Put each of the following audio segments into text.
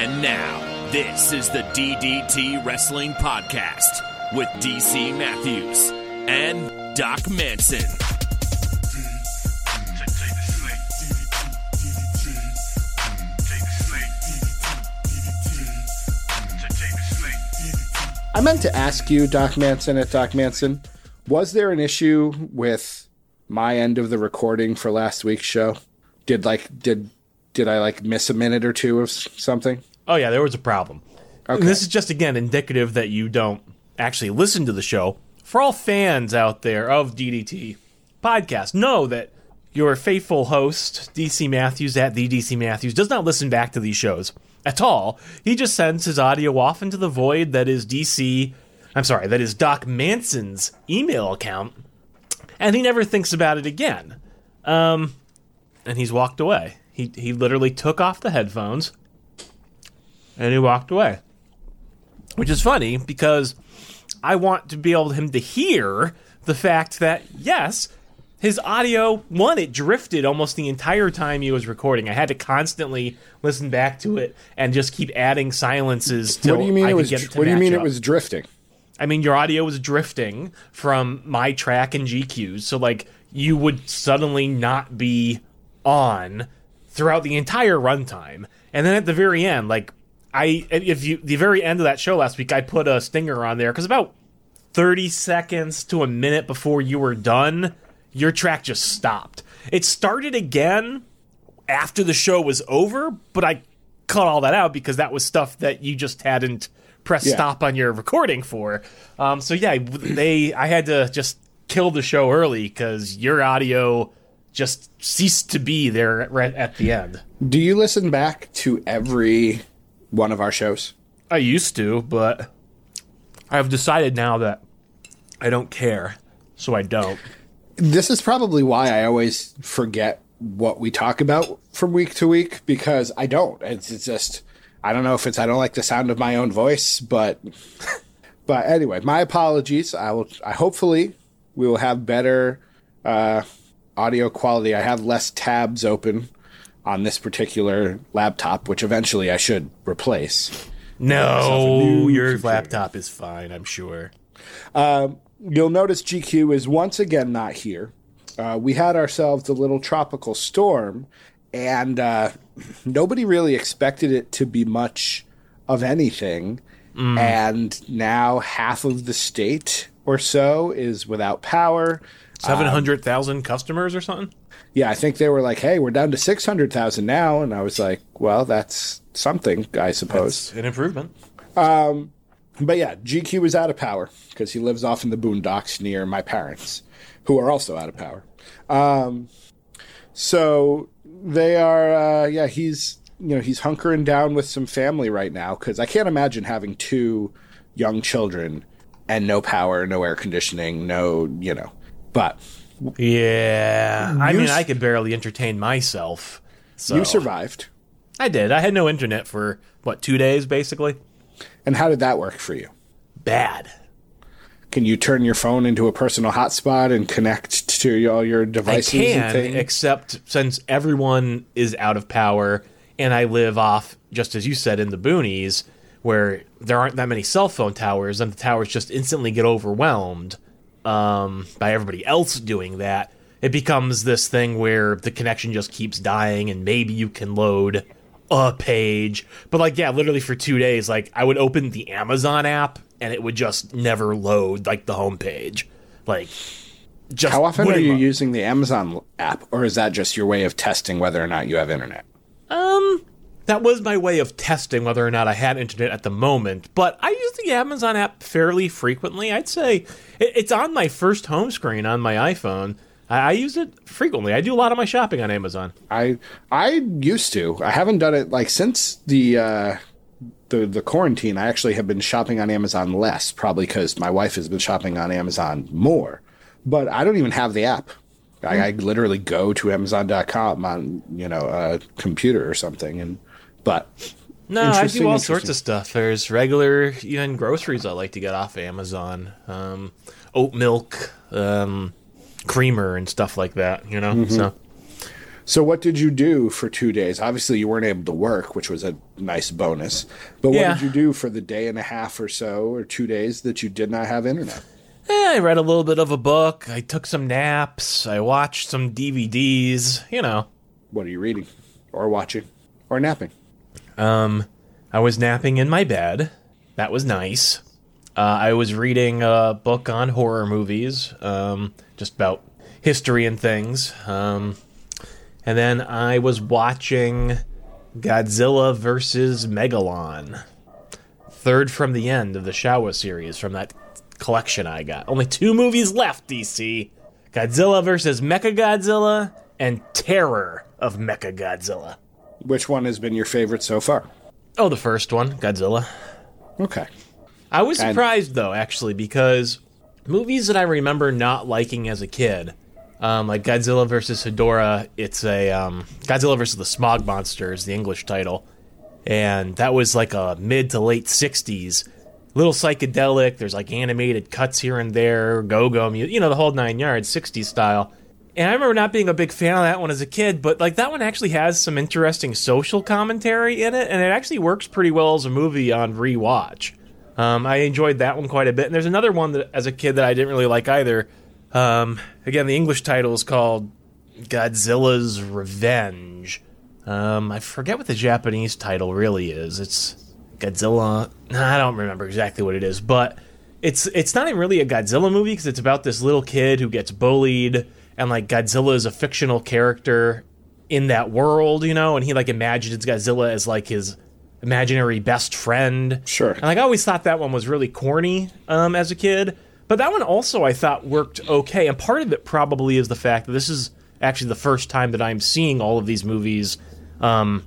And now, this is the DDT Wrestling Podcast with DC Matthews and Doc Manson. I meant to ask you, Doc Manson at Doc Manson, was there an issue with my end of the recording for last week's show? Did like did did I like miss a minute or two of something? Oh yeah, there was a problem. Okay. This is just again indicative that you don't actually listen to the show. For all fans out there of DDT podcast, know that your faithful host DC Matthews at the DC Matthews does not listen back to these shows at all. He just sends his audio off into the void that is DC. I'm sorry, that is Doc Manson's email account, and he never thinks about it again. Um, and he's walked away. He he literally took off the headphones and he walked away. Which is funny because I want to be able him to hear the fact that yes, his audio one it drifted almost the entire time he was recording. I had to constantly listen back to it and just keep adding silences till what do you mean I it was get it what do you mean up. it was drifting? I mean, your audio was drifting from my track and GQs, so like you would suddenly not be on throughout the entire runtime, and then at the very end, like I, if you the very end of that show last week, I put a stinger on there because about thirty seconds to a minute before you were done, your track just stopped. It started again after the show was over, but I cut all that out because that was stuff that you just hadn't pressed Yeah. stop on your recording for. Um, so yeah, they I had to just kill the show early because your audio just ceased to be there right at the end. Do you listen back to every one of our shows? I used to, but I've decided now that I don't care, so I don't. This is probably why I always forget what we talk about from week to week because I don't. It's, it's just I don't know if it's I don't like the sound of my own voice, but but anyway, my apologies. I will. I hopefully we will have better uh, audio quality. I have less tabs open on this particular laptop, which eventually I should replace. No, your computer. laptop is fine, I'm sure. You'll notice GQ is once again not here. Uh, we had ourselves a little tropical storm, and uh, nobody really expected it to be much of anything. And now half of the state or so is without power. Seven hundred thousand customers or something. Yeah, I think they were like, "Hey, we're down to six hundred thousand now," and I was like, "Well, that's something, I suppose." An improvement. But yeah, GQ is out of power because he lives off in the boondocks near my parents, who are also out of power. Um, so they are, uh, yeah, he's you know he's hunkering down with some family right now because I can't imagine having two young children and no power, no air conditioning, no you know. But Yeah, I mean, I could barely entertain myself. So you survived, I did. I had no internet for what two days, basically. and how did that work for you? Bad. Can you turn your phone into a personal hotspot and connect to all your I devices and can, things? except since everyone is out of power, and I live off, just as you said, in the boonies, where there aren't that many cell phone towers, and the towers just instantly get overwhelmed um, by everybody else doing that. It becomes this thing where the connection just keeps dying, and maybe you can load a page. But like, yeah, literally for two days, like I would open the Amazon app and it would just never load like the homepage. Like, just How often are you load. using the Amazon app, or is that just your way of testing whether or not you have internet? Um, that was my way of testing whether or not I had internet at the moment. But I use the Amazon app fairly frequently. I'd say it's on my first home screen on my iPhone. I, use it frequently. I do a lot of my shopping on Amazon. I I used to. I haven't done it like since the uh, the the quarantine. I actually have been shopping on Amazon less, probably because my wife has been shopping on Amazon more. But I don't even have the app. I, I literally go to Amazon.com on you know a computer or something, and but No, I do all sorts of stuff. There's regular, even groceries I like to get off Amazon. Um, oat milk, um, creamer, and stuff like that. You know, so So what did you do for two days? Obviously, you weren't able to work, which was a nice bonus. But Yeah. what did you do for the day and a half or so, or two days that you did not have internet? Eh, I read a little bit of a book. I took some naps. I watched some DVDs. You know, What are you reading, or watching, or napping? Um, I was napping in my bed. That was nice. Uh, I was reading a book on horror movies, um, just about history and things. Um, and then I was watching Godzilla versus Megalon. Third from the end of the Showa series from that collection I got. Only two movies left, DC Godzilla versus Mechagodzilla and Terror of Mechagodzilla. Which one has been your favorite so far? Oh, the first one, Godzilla. Okay. I was surprised though, actually, because movies that I remember not liking as a kid, um, like Godzilla versus Hedorah, it's a um, Godzilla versus the Smog Monsters, the English title, and that was like a mid to late '60s, little psychedelic. There's like animated cuts here and there, go-go music, you know, the whole nine yards, '60s style. And I remember not being a big fan of that one as a kid, but like that one actually has some interesting social commentary in it, and it actually works pretty well as a movie on rewatch. Um, I enjoyed that one quite a bit. And there's another one that, as a kid, that I didn't really like either. Um, again, the English title is called Godzilla's Revenge. Um, I forget what the Japanese title really is. It's Godzilla. I don't remember exactly what it is, but it's it's not even really a Godzilla movie because it's about this little kid who gets bullied, and like Godzilla is a fictional character in that world, you know, and he like imagines Godzilla as like his imaginary best friend. Sure. And like I always thought that one was really corny um, as a kid, but that one also I thought worked okay. And part of it probably is the fact that this is actually the first time that I'm seeing all of these movies um,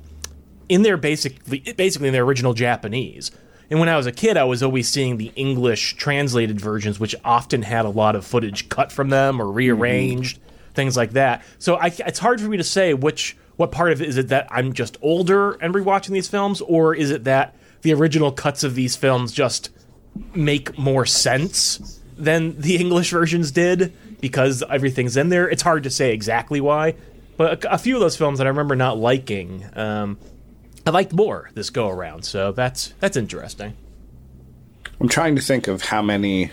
in their basically basically in their original Japanese. And when I was a kid, I was always seeing the English translated versions, which often had a lot of footage cut from them or rearranged, things like that. So I, it's hard for me to say which what part of it is it that I'm just older and rewatching these films, or is it that the original cuts of these films just make more sense than the English versions did because everything's in there. It's hard to say exactly why, but a, a few of those films that I remember not liking, um, I liked more this go around. So that's that's interesting. I'm trying to think of how many.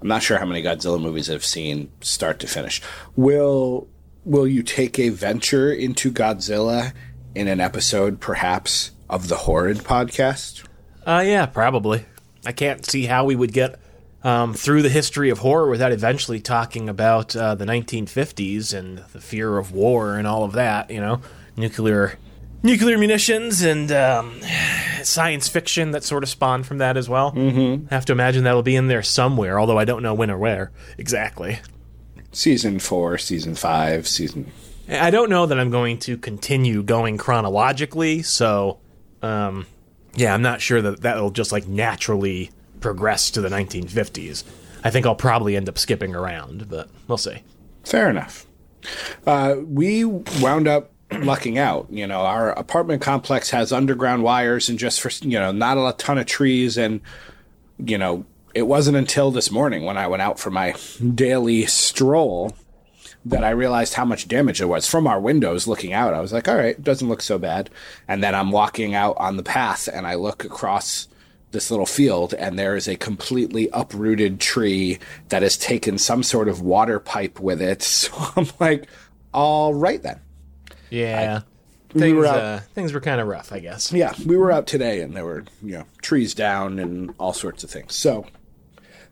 I'm not sure how many Godzilla movies I've seen start to finish. Will Will you take a venture into Godzilla in an episode, perhaps, of the Horrid podcast? Uh, yeah, probably. I can't see how we would get um, through the history of horror without eventually talking about uh, the 1950s and the fear of war and all of that. You know, nuclear nuclear munitions and um, science fiction that sort of spawned from that as well. Mm-hmm. I have to imagine that'll be in there somewhere, although I don't know when or where exactly. Season four, season five, season. I don't know that I'm going to continue going chronologically, so um, yeah, I'm not sure that that'll just like naturally progress to the 1950s. I think I'll probably end up skipping around, but we'll see. Fair enough. Uh, we wound up lucking out. You know, our apartment complex has underground wires and just for, you know, not a ton of trees. And, you know, it wasn't until this morning when I went out for my daily stroll that I realized how much damage there was from our windows looking out. I was like, all right, it doesn't look so bad. And then I'm walking out on the path and I look across this little field and there is a completely uprooted tree that has taken some sort of water pipe with it. So I'm like, all right then. Yeah, we things were out- uh, things were kind of rough, I guess. Yeah, we were out today and there were, you know, trees down and all sorts of things. So,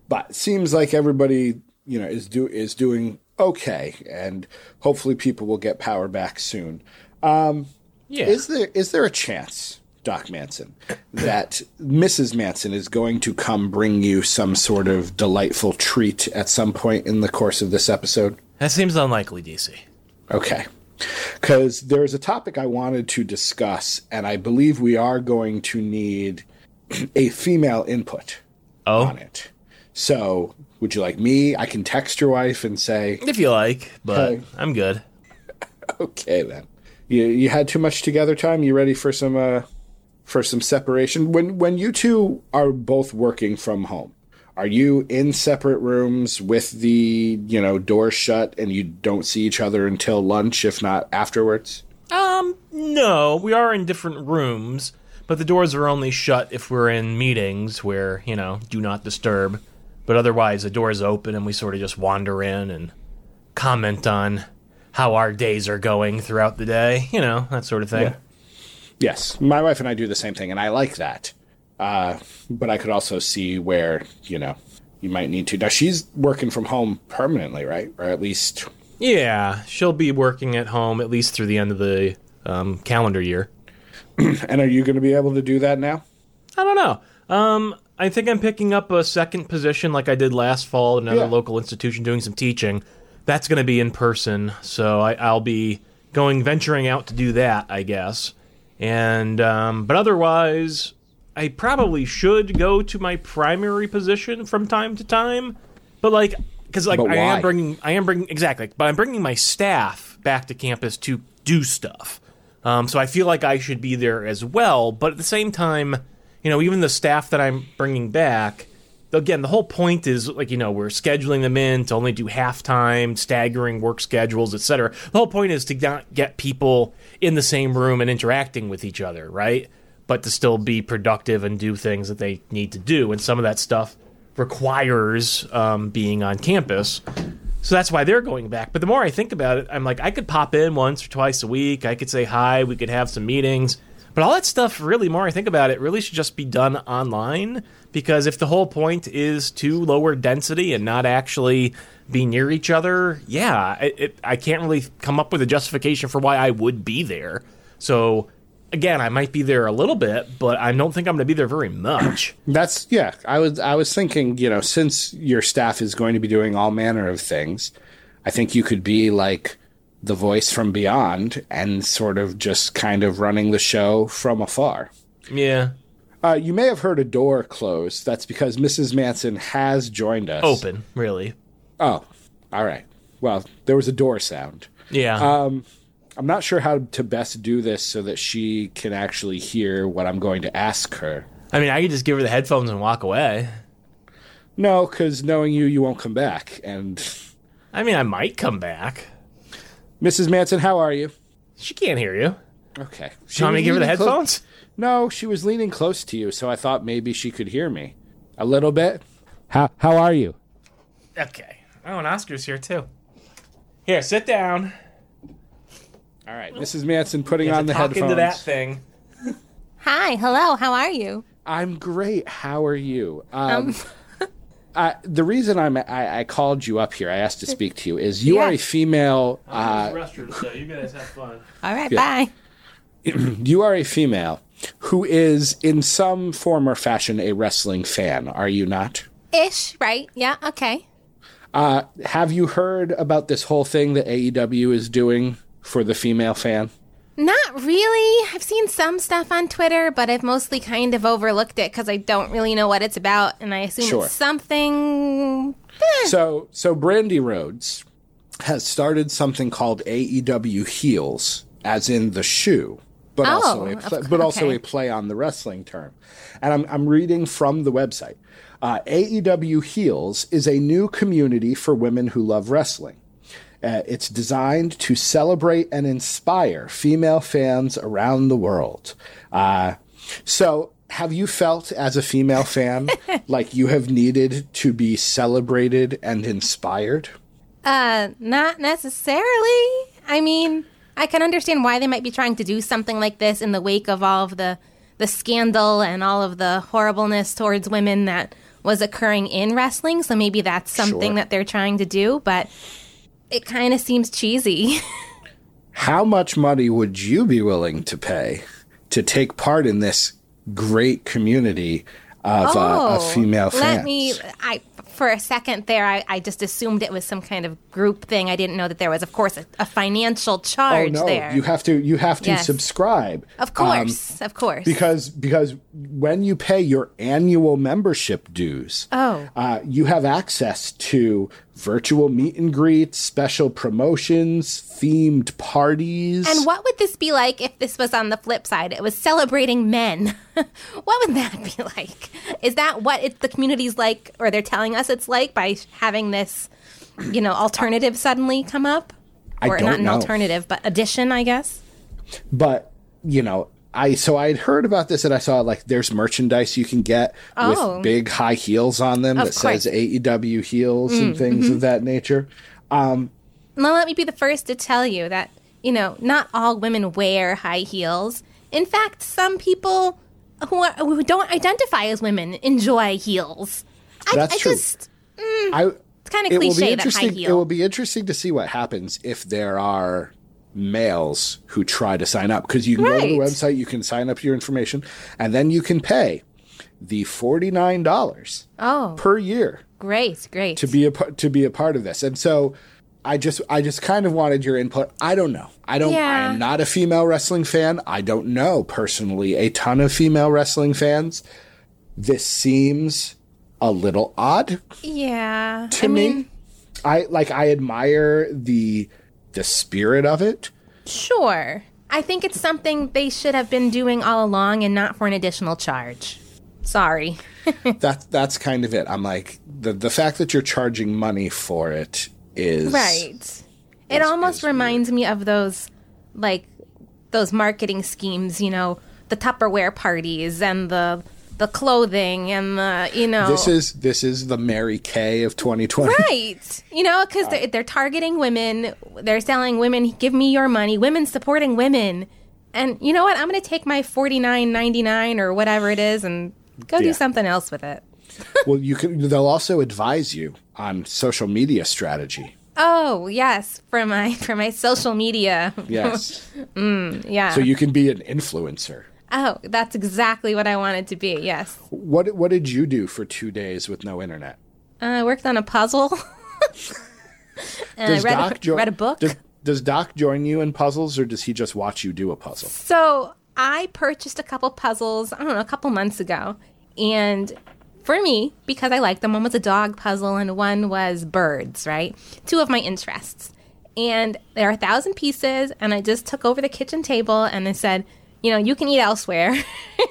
but it seems like everybody, you know, is do is doing okay and hopefully people will get power back soon. Um, Yeah, Is there is there a chance, Doc Manson, that Mrs. Manson is going to come bring you some sort of delightful treat at some point in the course of this episode? that seems unlikely, DC. Okay. Because there's a topic I wanted to discuss, and I believe we are going to need a female input Oh, on it. So, would you like me? I can text your wife and say, if you like, but Okay. I'm good. okay, then. You, you had too much together time? You ready for some uh, for some separation? When when you two are both working from home, are you in separate rooms with the you know doors shut and you don't see each other until lunch, if not afterwards? Um, no, we are in different rooms, but the doors are only shut if we're in meetings where you know do not disturb. But otherwise, the doors open and we sort of just wander in and comment on how our days are going throughout the day. You know that sort of thing. Yeah. Yes, my wife and I do the same thing, and I like that. Uh, but I could also see where you know you might need to. Now she's working from home permanently, right? Or at least Yeah, she'll be working at home at least through the end of the um, calendar year. And are you going to be able to do that now? I don't know. Um, I think I'm picking up a second position like I did last fall at another Yeah. local institution doing some teaching. That's going to be in person, so I, I'll be going venturing out to do that, I guess. And um, but otherwise, I probably should go to my primary position from time to time. But like, because like I am bringing, I am bringing exactly, but I'm bringing my staff back to campus to do stuff. Um, so I feel like I should be there as well. But at the same time, you know, even the staff that I'm bringing back, again, the whole point is like you know we're scheduling them in to only do halftime, staggering work schedules, etc. The whole point is to not get people in the same room and interacting with each other, right? But to still be productive and do things that they need to do, and some of that stuff requires um, being on campus. So that's why they're going back. But the more I think about it, I'm like, I could pop in once or twice a week. I could say hi. We could have some meetings. But all that stuff, really, more I think about it, really should just be done online. Because if the whole point is to lower density and not actually be near each other, yeah, it, it, I can't really come up with a justification for why I would be there. So again, I might be there a little bit, but I don't think I'm going to be there very much. That's yeah. I was I was thinking, you know, since your staff is going to be doing all manner of things, I think you could be like the voice from beyond and sort of just kind of running the show from afar. yeah. Uh, you may have heard a door close. That's because Mrs. Manson has joined us. Open, really. Oh, all right. Well, there was a door sound. Yeah. I'm not sure how to best do this so that she can actually hear what I'm going to ask her. I mean, I could just give her the headphones and walk away. No, because knowing you, you won't come back. And I mean, I might come back. Mrs. Manson, how are you? She can't hear you. Okay. Do you want me to give her the leaning clo- headphones? no, she was leaning close to you, so I thought maybe she could hear me a little bit. How how are you? Okay. Oh, and Oscar's here too. Here, sit down. All right, Mrs. Manson putting on the talk headphones. into that thing. Hi, hello, how are you? I'm great. How are you? Um, I, the reason I'm I, I called you up here, I asked to speak to you, is you are a Yeah. female. Uh, restroom, so you guys have fun. All right, Yeah. bye. you are a female who is in some form or fashion a wrestling fan. Are you not? Ish, right? Yeah, okay. Uh, have you heard about this whole thing that AEW is doing for the female fan? Not really. I've seen some stuff on Twitter, but I've mostly kind of overlooked it because I don't really know what it's about, and I assume Sure. it's something. eh, So, so Brandi Rhodes has started something called AEW Heels, as in the shoe, but Oh, also a cou- but also okay. a play on the wrestling term. And I'm I'm reading from the website. Uh, AEW Heels is a new community for women who love wrestling. Uh, it's designed to celebrate and inspire female fans around the world. Uh, so, have you felt as a female fan like you have needed to be celebrated and inspired? Uh, not necessarily. I mean, I can understand why they might be trying to do something like this in the wake of all of the the scandal and all of the horribleness towards women that was occurring in wrestling. So maybe that's something Sure. that they're trying to do, but it kind of seems cheesy. How much money would you be willing to pay to take part in this great community of, uh, of female fans? Oh, Let me. I for a second there, I, I just assumed it was some kind of group thing. I didn't know that there was, of course, a, a financial Oh charge no, there. you have to you have to Yes. subscribe. of Um, course, of course. because because when you pay your annual membership dues, Oh. uh, you have access to virtual meet and greets, special promotions, themed parties. and what would this be like if this was on the flip side? It was celebrating men. what would that be like? Is that what it, the community's like, or they're telling us it's like by having this, you know, alternative suddenly come up? Or not an know. alternative, but addition, I guess. but you know i so i had heard about this and i saw like there's merchandise you can get Oh. with big high heels on them Of that says course. Mm, aew heels and things mm-hmm. of that nature Um, Now, let me be the first to tell you that, you know, not all women wear high heels. In fact, some people who, are, who don't identify as women enjoy heels. I, That's I true. just, mm, i it's kind of it will be cliche that high interesting heel. it will be interesting to see what happens if there are males who try to sign up because you can go to the website you can sign up your information and then you can pay the $49 oh, per year great, great. to be a to be a part of this. And so I just I just kind of wanted your input. I don't know. I don't I am not a female wrestling fan. I don't know personally a ton of female wrestling fans. This seems a little odd yeah. to I me. mean, I like I admire the the spirit of it. sure. I think it's something they should have been doing all along and not for an additional charge. Sorry. That that's kind of it. I'm like the the fact that you're charging money for it is Right. It almost reminds me of those, like, those marketing schemes, you know, the Tupperware parties and the the clothing and the, you know. This is this is the Mary Kay of 2020. Right. You know, because they're, they're targeting women. They're selling women, give me your money, women supporting women. And you know what? I'm going to take my forty nine ninety nine or whatever it is and go Yeah. do something else with it. well, you can. They'll also advise you on social media strategy. Oh yes, for my for my social media. Yes, mm, yeah. so you can be an influencer. Oh, that's exactly what I wanted to be. Yes. What What did you do for two days with no internet? Uh, I worked on a puzzle. and I read, a, jo- read a book. Does, does Doc join you in puzzles, or does he just watch you do a puzzle? So I purchased a couple puzzles, I don't know, a couple months ago. And for me, because I like them, one was a dog puzzle and one was birds, right? Two of my interests. And there are a thousand pieces, and I just took over the kitchen table and I said, you know, you can eat elsewhere.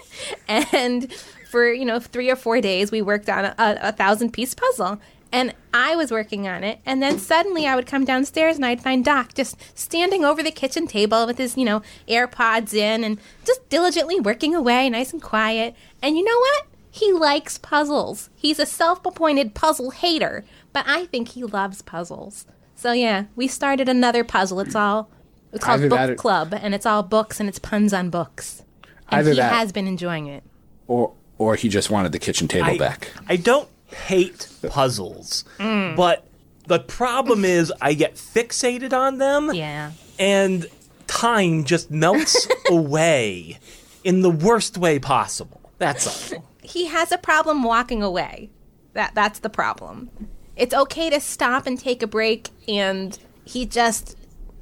and for, you know, three or four days, we worked on a, a thousand piece puzzle. And I was working on it. And then suddenly I would come downstairs and I'd find Doc just standing over the kitchen table with his, you know, AirPods in and just diligently working away, nice and quiet. And you know what? He likes puzzles. He's a self appointed puzzle hater, but I think he loves puzzles. So yeah, we started another puzzle. It's all it's called Either Book or- Club, and it's all books and it's puns on books. And Either he that- has been enjoying it. Or or he just wanted the kitchen table I, back. I don't hate puzzles, mm. but the problem is I get fixated on them, Yeah. and time just melts away in the worst way possible. That's all. he has a problem walking away. That that's the problem. It's okay to stop and take a break and he just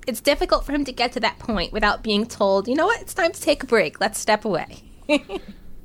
it's difficult for him to get to that point without being told, "You know what? It's time to take a break. Let's step away."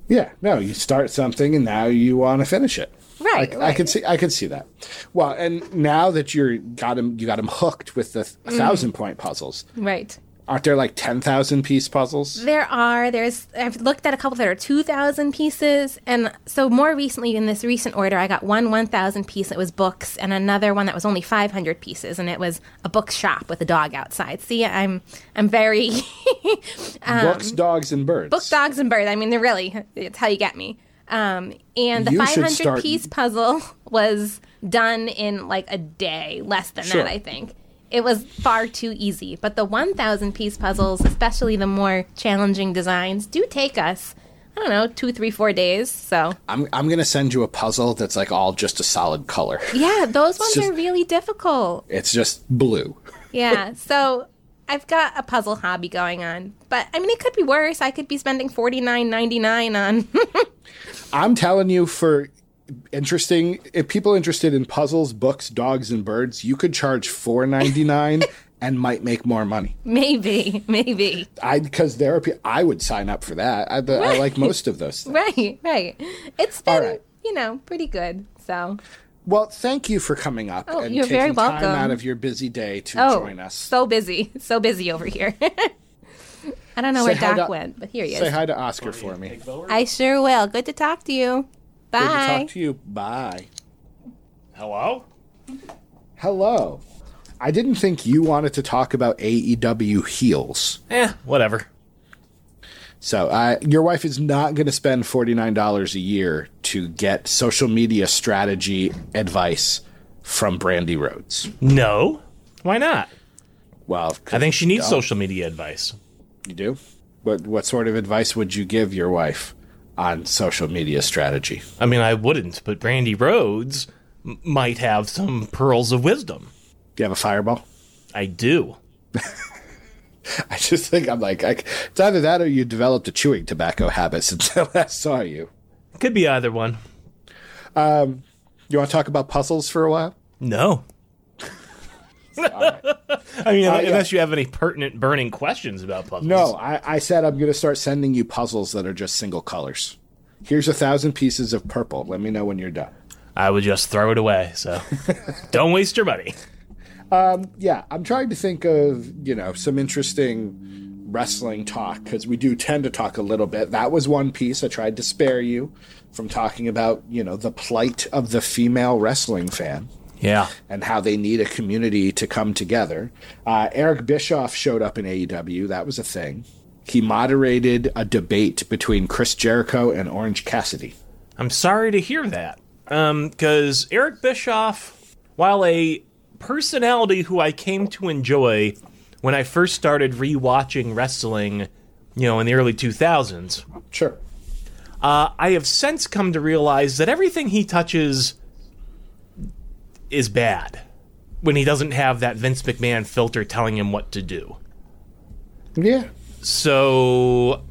Yeah, no, you start something and now you want to finish it. Right, I, I right. could see. I can see that. Well, and now that you're got him, you got him hooked with the Mm. thousand point puzzles. Right. Aren't there like ten thousand piece puzzles? There are. There's. I've looked at a couple that are two thousand pieces, and so more recently in this recent order, I got one one thousand piece that was books, and another one that was only five hundred pieces, and it was a book shop with a dog outside. See, I'm I'm very Books, dogs, and birds. Um, book dogs and birds. I mean, they're really it's how you get me. Um, and the You 500 start- piece puzzle was done in like a day, less than Sure. that, I think. It was far too easy. But the 1,000 piece puzzles, especially the more challenging designs, do take us, I don't know, two, three, four days. So, I'm I'm gonna send you a puzzle that's like all just a solid color. yeah, those ones just- are really difficult. It's just blue. Yeah. so I've got a puzzle hobby going on. But I mean, it could be worse. I could be spending forty nine ninety nine on. I'm telling you, for interesting. If people interested in puzzles, books, dogs, and birds, you could charge four ninety nine and might make more money. Maybe, maybe. I because there are pe- I would sign up for that. I, I like most of those. Things. Right, right. It's been, right. you know, pretty good. So, Well, thank you for coming up Oh, and you're taking very time welcome. out of your busy day to oh, join us. so busy, so busy over here. I don't know Say where Doc to- went, but here he Say is. hi to Oscar for me. I sure will. Good to talk to you. Good to Bye. talk to you. Bye. Hello? Hello. I didn't think you wanted to talk about AEW heels. Eh, whatever. So, uh, your wife is not going to spend $49 a year to get social media strategy advice from Brandi Rhodes. No. Why not? Well, I think she needs No. social media advice. you do. but what sort of advice would you give your wife on social media strategy? I mean, I wouldn't, but Brandi Rhodes m- might have some pearls of wisdom. Do you have a fireball? I do. I just think I'm like, I, it's either that or you developed a chewing tobacco habit since I last saw you. Could be either one. Um, you want to talk about puzzles for a while? No. I mean, uh, yeah. unless you have any pertinent, burning questions about puzzles. No, I, I said I'm going to start sending you puzzles that are just single colors. Here's a thousand pieces of purple. Let me know when you're done. I would just throw it away. So don't waste your money. Um, yeah, I'm trying to think of, you know, some interesting wrestling talk because we do tend to talk a little bit. That was one piece I tried to spare you from talking about, you know, the plight of the female wrestling fan. Yeah. and how they need a community to come together. Uh, Eric Bischoff showed up in AEW. That was a thing. He moderated a debate between Chris Jericho and Orange Cassidy. I'm sorry to hear that. Because Eric Bischoff, while a personality who I came to enjoy when I first started rewatching wrestling, you know, in the early 2000s, Sure. uh, I have since come to realize that everything he touches is bad when he doesn't have that Vince McMahon filter telling him what to do. Yeah. So,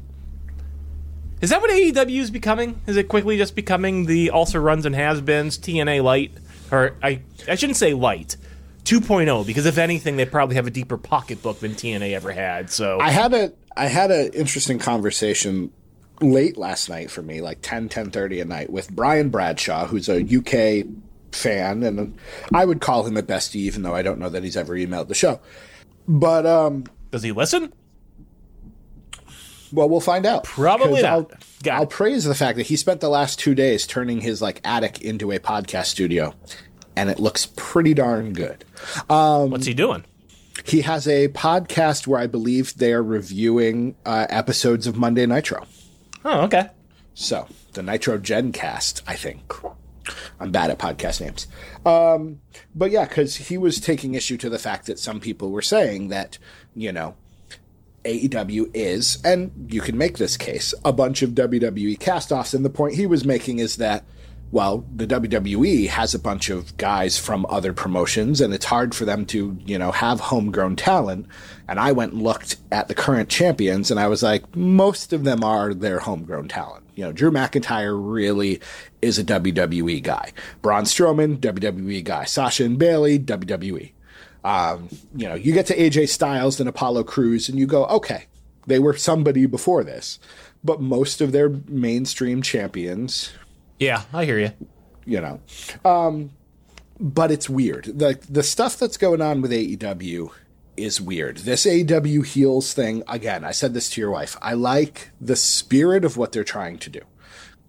is that what AEW is becoming? Is it quickly just becoming the also runs and has beens TNA light, or I I shouldn't say light, 2.0 because if anything they probably have a deeper pocketbook than TNA ever had. So I had a I had an interesting conversation late last night for me, like 10, 10.30 at night, with Brian Bradshaw, who's a UK fan, and I would call him a bestie, even though I don't know that he's ever emailed the show. But um, does he listen? Well, we'll find out. Probably. I'll, I'll praise the fact that he spent the last two days turning his like attic into a podcast studio, and it looks pretty darn good. What's he doing? He has a podcast where I believe they are reviewing uh, episodes of Monday Nitro. Oh, okay. So the Nitro Gen Cast, I think. I'm bad at podcast names. Um, but yeah, because he was taking issue to the fact that some people were saying that, you know, AEW is, and you can make this case, a bunch of WWE castoffs. And the point he was making is that, well, the WWE has a bunch of guys from other promotions, and it's hard for them to, you know, have homegrown talent. And I went and looked at the current champions, and I was like, most of them are their homegrown talent. You know, Drew McIntyre really is a WWE guy. Braun Strowman, WWE guy. Sasha and Bayley, WWE um, you know, you get to AJ Styles and Apollo Crews, and you go, okay, they were somebody before this. But most of their mainstream champions, Yeah, I hear you. you know, um, but it's weird. The the stuff that's going on with AEW is weird. This AEW heels thing, again, I said this to your wife. I like the spirit of what they're trying to do.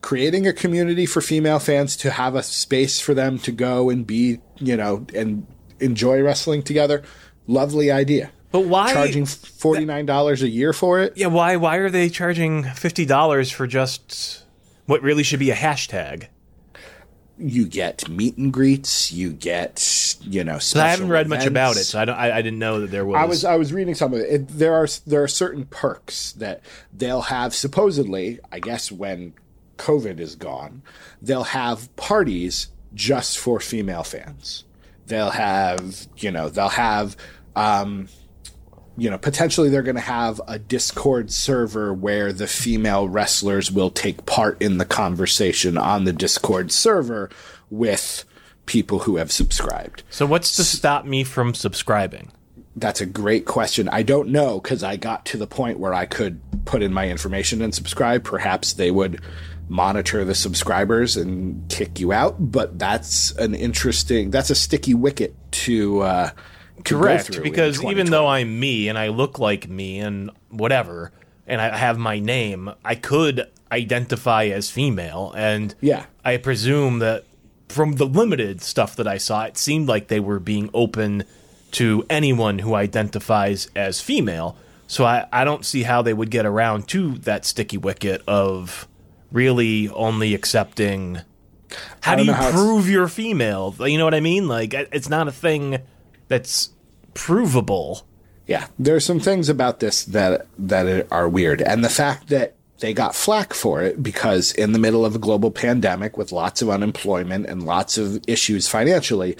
Creating a community for female fans to have a space for them to go and be, you know, and enjoy wrestling together. Lovely idea. But why Charging forty nine dollars a year for it? Yeah, why why are they charging fifty dollars for just what really should be a hashtag? You get meet and greets. You get, you know, I haven't read much about it, so I don't. I, I didn't know that there was. I was I was reading some of it. it. There are there are certain perks that they'll have. Supposedly, I guess when COVID is gone, they'll have parties just for female fans. They'll have you know they'll have um, you know, potentially they're going to have a Discord server where the female wrestlers will take part in the conversation on the Discord server with people who have subscribed. So what's to stop me from subscribing? That's a great question. I don't know because I got to the point where I could put in my information and subscribe. Perhaps they would monitor the subscribers and kick you out, but that's an interesting, that's a sticky wicket to, uh, Correct, because even though I'm me and I look like me and whatever, and I have my name, I could identify as female, and Yeah. I presume that from the limited stuff that I saw, it seemed like they were being open to anyone who identifies as female. So I, I don't see how they would get around to that sticky wicket of really only accepting. How do you how it's- prove you're female? You know what I mean? Like it's not a thing that's provable. Yeah, there's some things about this that that are weird, and the fact that they got flack for it because in the middle of a global pandemic with lots of unemployment and lots of issues financially,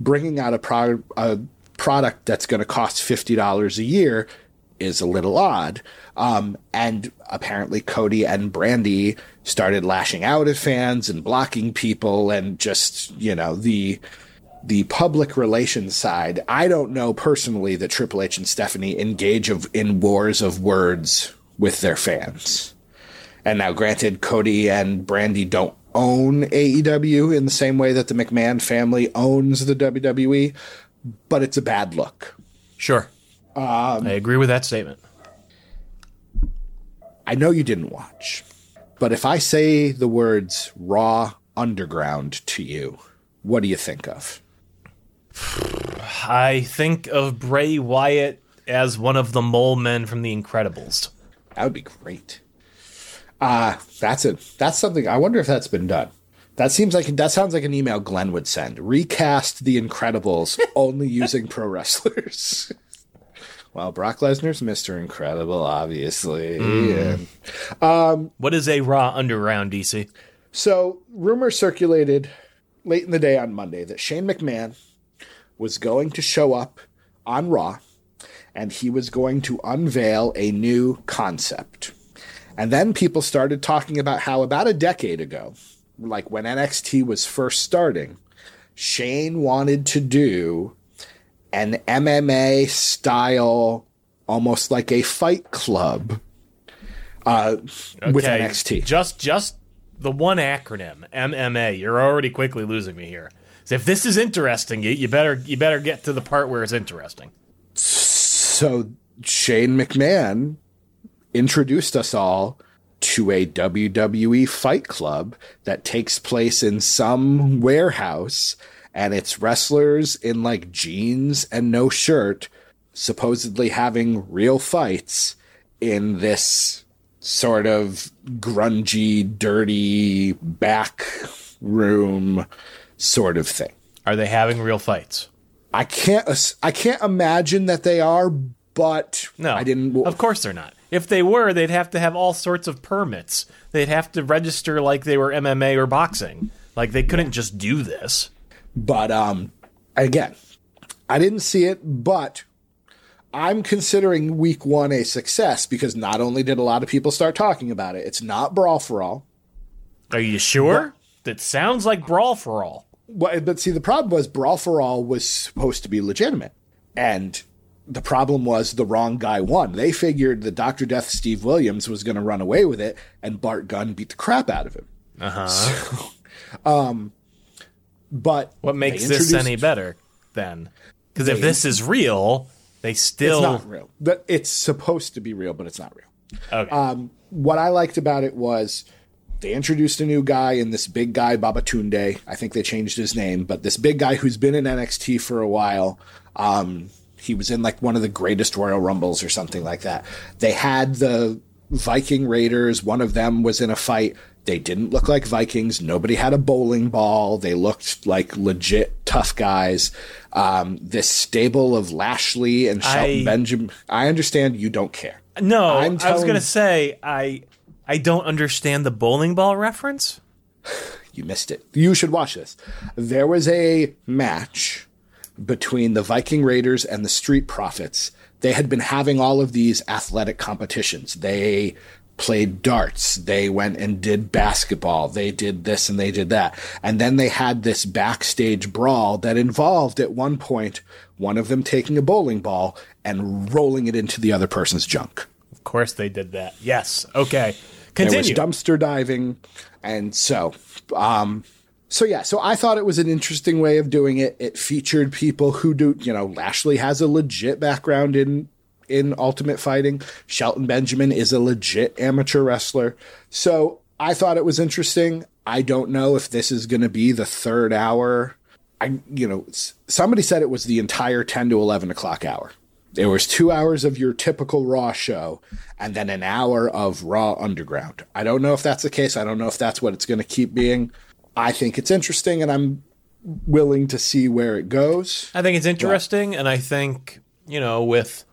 bringing out a, pro- a product that's going to cost fifty dollars a year is a little odd. Um, and apparently, Cody and Brandi started lashing out at fans and blocking people, and just you know the the public relations side, I don't know personally that Triple H and Stephanie engage of, in wars of words with their fans. And now, granted, Cody and Brandi don't own AEW in the same way that the McMahon family owns the WWE, but it's a bad look. Sure. Um, I agree with that statement. I know you didn't watch, but if I say the words Raw Underground to you, what do you think of? I think of Bray Wyatt as one of the mole men from The Incredibles. That would be great. Uh that's it. That's something. I wonder if that's been done. That seems like that sounds like an email Glenn would send. Recast the Incredibles only using pro wrestlers. well, Brock Lesnar's Mr. Incredible, obviously. and- What is a Raw Underground, DC? So, rumors circulated late in the day on Monday that Shane McMahon was going to show up on Raw and he was going to unveil a new concept. And then people started talking about how about a decade ago, like when NXT was first starting, Shane wanted to do an MMA style, almost like a fight club uh, with NXT. Just just the one acronym, MMA. You're already quickly losing me here. So if this is interesting, you, you better you better get to the part where it's interesting. So Shane McMahon introduced us all to a WWE fight club that takes place in some warehouse and it's wrestlers in like jeans and no shirt supposedly having real fights in this sort of grungy, dirty back room sort of thing. Are they having real fights? I can't I can't imagine that they are, but No, I didn't. Of course they're not. If they were, they'd have to have all sorts of permits. They'd have to register like they were MMA or boxing. Like they couldn't just do this. But um, again, I didn't see it, but I'm considering week one a success because not only did a lot of people start talking about it, it's not brawl for all. Are you sure? That sounds like brawl for all. Well, but see, the problem was brawl for all was supposed to be legitimate, and the problem was the wrong guy won. They figured that Doctor Death Steve Williams was going to run away with it, and Bart Gunn beat the crap out of him. Uh huh. So, um, but What makes this any better then? Because if this is real, they still It's not real. It's supposed to be real, but it's not real. okay. Um, what I liked about it was they introduced a new guy in this big guy Babatunde. I think they changed his name, but this big guy who's been in NXT for a while. Um, he was in like one of the greatest Royal Rumbles or something like that. They had the Viking Raiders. One of them was in a fight. They didn't look like Vikings. Nobody had a bowling ball. They looked like legit tough guys. Um, this stable of Lashley and Shelton I- Benjamin. I understand you don't care. no, I'm I was gonna say I I don't understand the bowling ball reference. You missed it. You should watch this. There was a match between the Viking Raiders and the Street Profits they had been having all of these athletic competitions. They played darts. They went and did basketball. They did this and they did that. And then they had this backstage brawl that involved at one point one of them taking a bowling ball and rolling it into the other person's junk. Of course they did that. Yes. Okay. There was Continue. dumpster diving. And so, um, so yeah, so I thought it was an interesting way of doing it. It featured people who do, you know, Lashley has a legit background in in ultimate fighting. Shelton Benjamin is a legit amateur wrestler. So I thought it was interesting. I don't know if this is going to be the third hour. I, you know, somebody said it was the entire 10 to 11 o'clock hour. There was two hours of your typical Raw show and then an hour of Raw Underground. I don't know if that's the case. I don't know if that's what it's going to keep being. I think it's interesting and I'm willing to see where it goes. I think it's interesting, and I think you know with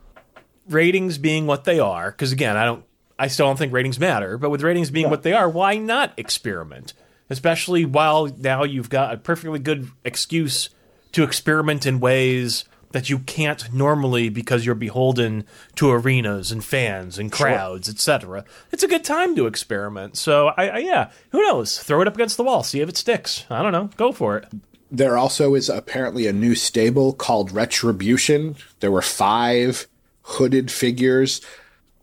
ratings being what they are, because again, I don't, I still don't think ratings matter, but with ratings being what they are, why not experiment? Especially while now you've got a perfectly good excuse to experiment in ways that you can't normally because you're beholden to arenas and fans and crowds, etc. It's a good time to experiment. So I, I yeah, who knows? Throw it up against the wall, see if it sticks. I don't know. Go for it. There also is apparently a new stable called Retribution. There were five hooded figures.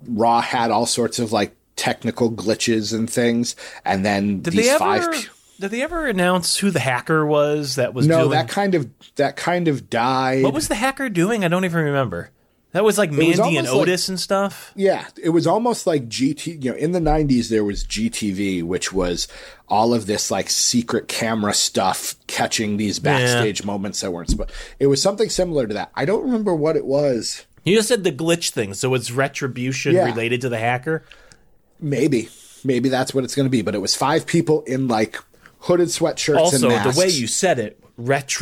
Raw had all sorts of like technical glitches and things, and then Did these they ever? Did they ever announce who the hacker was that was no, doing? that kind of that kind of died. what was the hacker doing? I don't even remember. That was like was Mandy and almost like- Otis and stuff. Yeah, it was almost like GT. You know, in the '90s there was GTV, which was all of this like secret camera stuff, catching these backstage moments that weren't. Sp- it was something similar to that. I don't remember what it was. You just said the glitch thing, so it's retribution Yeah. related to the hacker. Maybe, maybe that's what it's going to be. But it was five people in like hooded sweatshirts. Also, and the way you said it,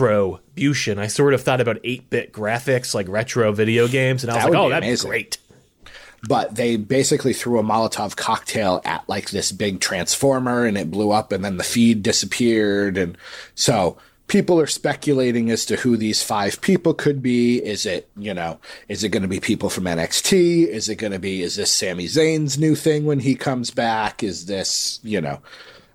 retrobution, I sort of thought about 8 bit graphics, like retro video games, and I was That like, oh, that'd amazing. be great. but they basically threw a Molotov cocktail at like this big transformer and it blew up and then the feed disappeared. And so people are speculating as to who these five people could be. Is it, you know, is it going to be people from NXT? Is it going to be, is this Sami Zayn's new thing when he comes back? Is this, you know,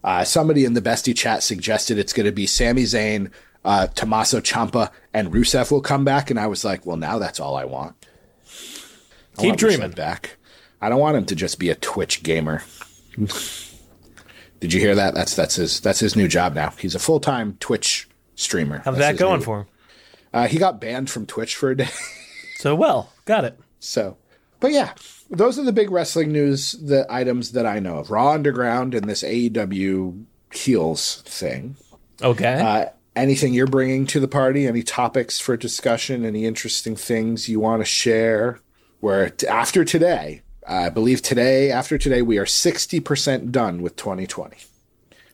uh, somebody in the Bestie chat suggested it's going to be Sami Zayn, uh, Tommaso Ciampa, and Rusev will come back. And I was like, well, now that's all I want. I Keep want Rusev dreaming. back. I don't want him to just be a Twitch gamer. Did you hear that? That's that's his that's his new job now. He's a full time Twitch streamer. How's That's that going new- for him? Uh, he got banned from Twitch for a day. So, well, got it. so, but yeah, those are the big wrestling news the items that I know of. Raw Underground and this AEW heels thing. Okay. Uh, anything you're bringing to the party? Any topics for discussion? Any interesting things you want to share? Where t- after today, I believe today, after today, we are 60% done with 2020.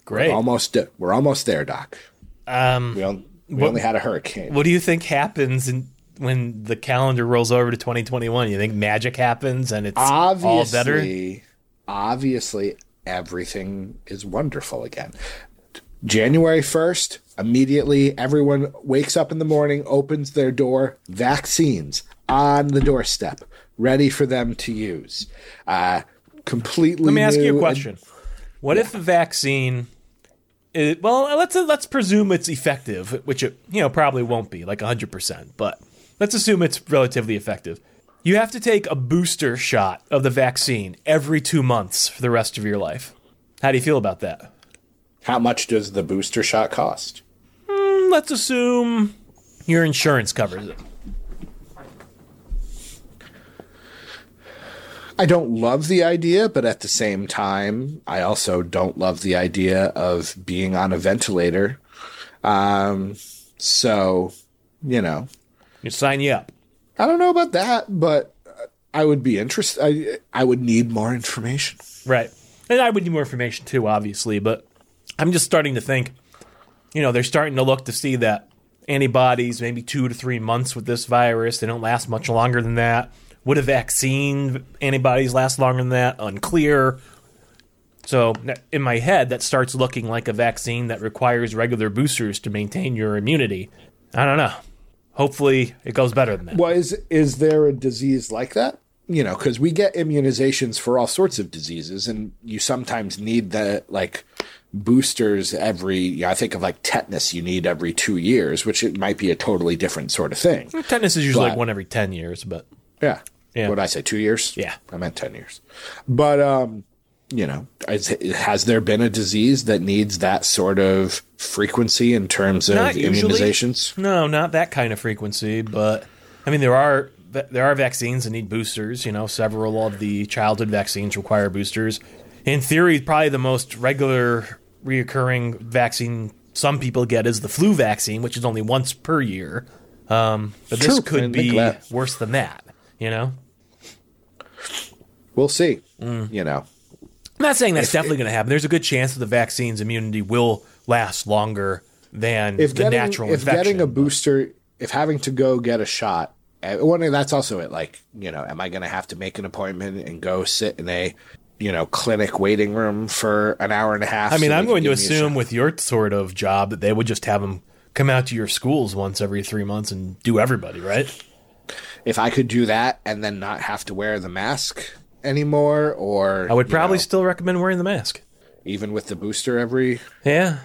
great. Almost, we're almost there, Doc. Um, We, on, we only had a hurricane. what do you think happens in, when the calendar rolls over to 2021? You think magic happens and it's all better? obviously, obviously, everything is wonderful again. January 1st, immediately everyone wakes up in the morning, opens their door, vaccines on the doorstep, ready for them to use. Uh, completely. Let me ask you a question. What if the vaccine? Is, well, let's let's presume it's effective, which it you know probably won't be like 100, percent but let's assume it's relatively effective. You have to take a booster shot of the vaccine every two months for the rest of your life. How do you feel about that? How much does the booster shot cost? Let's assume your insurance covers it. I don't love the idea, but at the same time, I also don't love the idea of being on a ventilator. Um, so, you know, Sign you up. I don't know about that, but I would be interested. I I would need more information. Right. And I would need more information too, obviously, but I'm just starting to think, you know, they're starting to look to see that antibodies, maybe two to three months with this virus, they don't last much longer than that. Would a vaccine antibodies last longer than that? Unclear. So in my head, that starts looking like a vaccine that requires regular boosters to maintain your immunity. I don't know. Hopefully it goes better than that. Well, is is there a disease like that? You know, because we get immunizations for all sorts of diseases, and you sometimes need the like boosters every. I think of like tetanus, you need every two years, which it might be a totally different sort of thing. Tetanus is usually like one every 10 years, but Yeah. Yeah. What did I say? Two years? Yeah. I meant 10 years. But, um, you know, has there been a disease that needs that sort of frequency in terms of Not usually. immunizations? no, not that kind of frequency, but I mean there are there are vaccines that need boosters, you know, several of the childhood vaccines require boosters. In theory, probably the most regular reoccurring vaccine some people get is the flu vaccine, which is only once per year. Um, but this True, could be worse than that, you know? We'll see. Mm. You know, I'm not saying that's definitely going to happen. There's a good chance that the vaccine's immunity will last longer than if the getting, natural if infection. If getting a booster, if having to go get a shot, uh, one that's also it. Like, you know, am I going to have to make an appointment and go sit in a, you know, clinic waiting room for an hour and a half? I mean, so I'm going to give me a assume with your sort of job that they would just have them come out to your schools once every three months and do everybody, right? if I could do that and then not have to wear the mask anymore, or I would probably know, still recommend wearing the mask. even with the booster every. Yeah,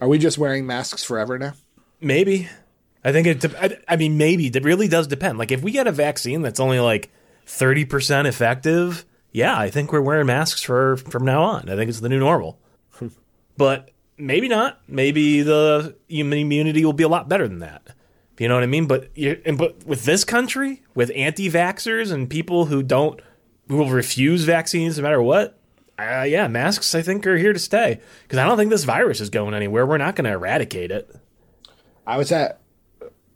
Are we just wearing masks forever now? maybe. I think it. de- I, mean, maybe it really does depend. Like, if we get a vaccine that's only like thirty percent effective, yeah, I think we're wearing masks for from now on. I think it's the new normal. but maybe not. Maybe the immunity will be a lot better than that. You know what I mean? But you and but with this country, with anti-vaxxers and people who don't will refuse vaccines no matter what, uh, yeah, masks I think are here to stay because I don't think this virus is going anywhere. We're not going to eradicate it. I was at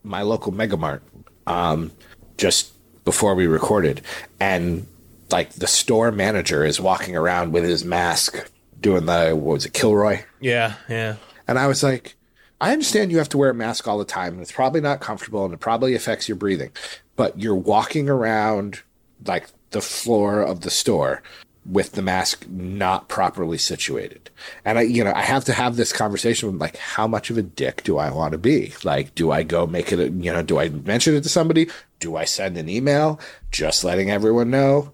my local Megamart um, just before we recorded, and like the store manager is walking around with his mask, doing the what was it, Kilroy, Yeah, yeah. and I was like, I understand you have to wear a mask all the time, and it's probably not comfortable, and it probably affects your breathing, but you're walking around like the floor of the store with the mask not properly situated. And I, you know, I have to have this conversation with like, how much of a dick do I want to be? Like, do I go make it, a, you know, do I mention it to somebody? Do I send an email just letting everyone know,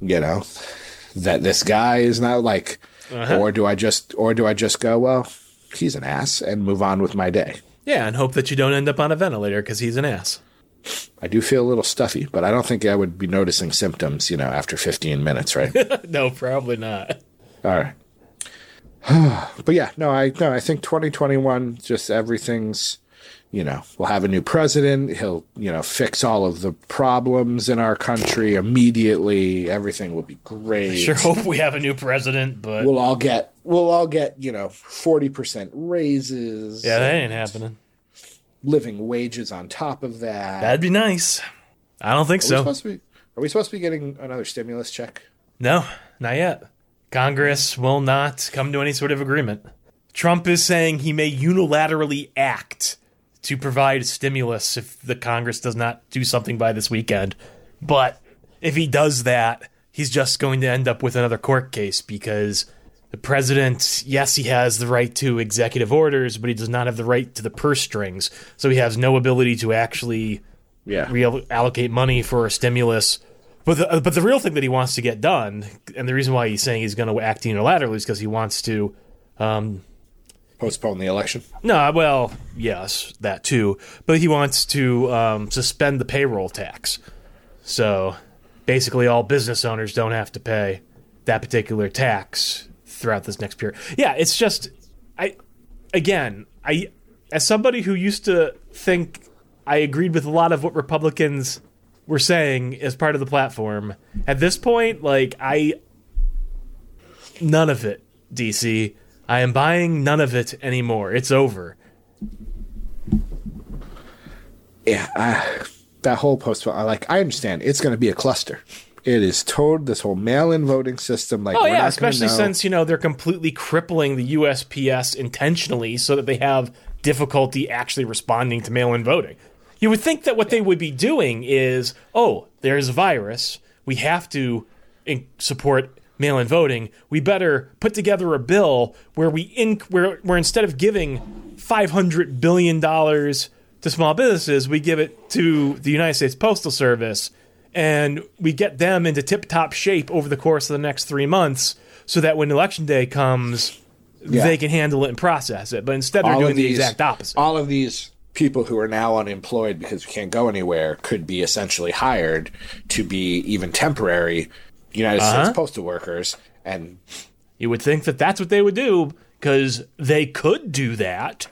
you know, that this guy is not like, uh-huh. or do I just, or do I just go, well, he's an ass and move on with my day? Yeah, and hope that you don't end up on a ventilator because he's an ass. I do feel a little stuffy, but I don't think I would be noticing symptoms, you know, after 15 minutes, right? no, probably not. All right. but yeah, no, I no, I think 2021 just everything's you know, we'll have a new president, he'll, you know, fix all of the problems in our country immediately. Everything will be great. Sure hope we have a new president, but We'll all get we'll all get, you know, 40% raises. yeah, that ain't happening. Living wages on top of that. That'd be nice. I don't think are we so. supposed to be Are we supposed to be getting another stimulus check? No, not yet. Congress will not come to any sort of agreement. Trump is saying he may unilaterally act to provide stimulus if the Congress does not do something by this weekend. But if he does that, he's just going to end up with another court case because the president, yes, he has the right to executive orders, but he does not have the right to the purse strings. So he has no ability to actually Yeah. reallocate money for a stimulus. But the, but the real thing that he wants to get done, and the reason why he's saying he's going to act unilaterally is because he wants to. Postpone the election. No, well, yes, that too. But he wants to um, suspend the payroll tax. So basically, all business owners don't have to pay that particular tax throughout this next period. Yeah, it's just I again, I as somebody who used to think I agreed with a lot of what Republicans were saying as part of the platform. At this point, like I none of it, DC. I am buying none of it anymore. It's over. yeah, I, that whole post. I like. I understand. It's going to be a cluster. It is told this whole mail-in voting system. Like, Oh yeah, especially since you know they're completely crippling the USPS intentionally so that they have difficulty actually responding to mail-in voting. You would think that what they would be doing is, oh, there's a virus. We have to in- support mail-in voting. We better put together a bill where we in where where instead of giving five hundred billion dollars to small businesses, we give it to the United States Postal Service, and we get them into tip top shape over the course of the next three months, so that when election day comes, Yeah. they can handle it and process it. But instead, they're All doing of the exact opposite. All of these people who are now unemployed because we can't go anywhere could be essentially hired to be even temporary United Uh-huh. States postal workers. And You would think that that's what they would do because they could do that,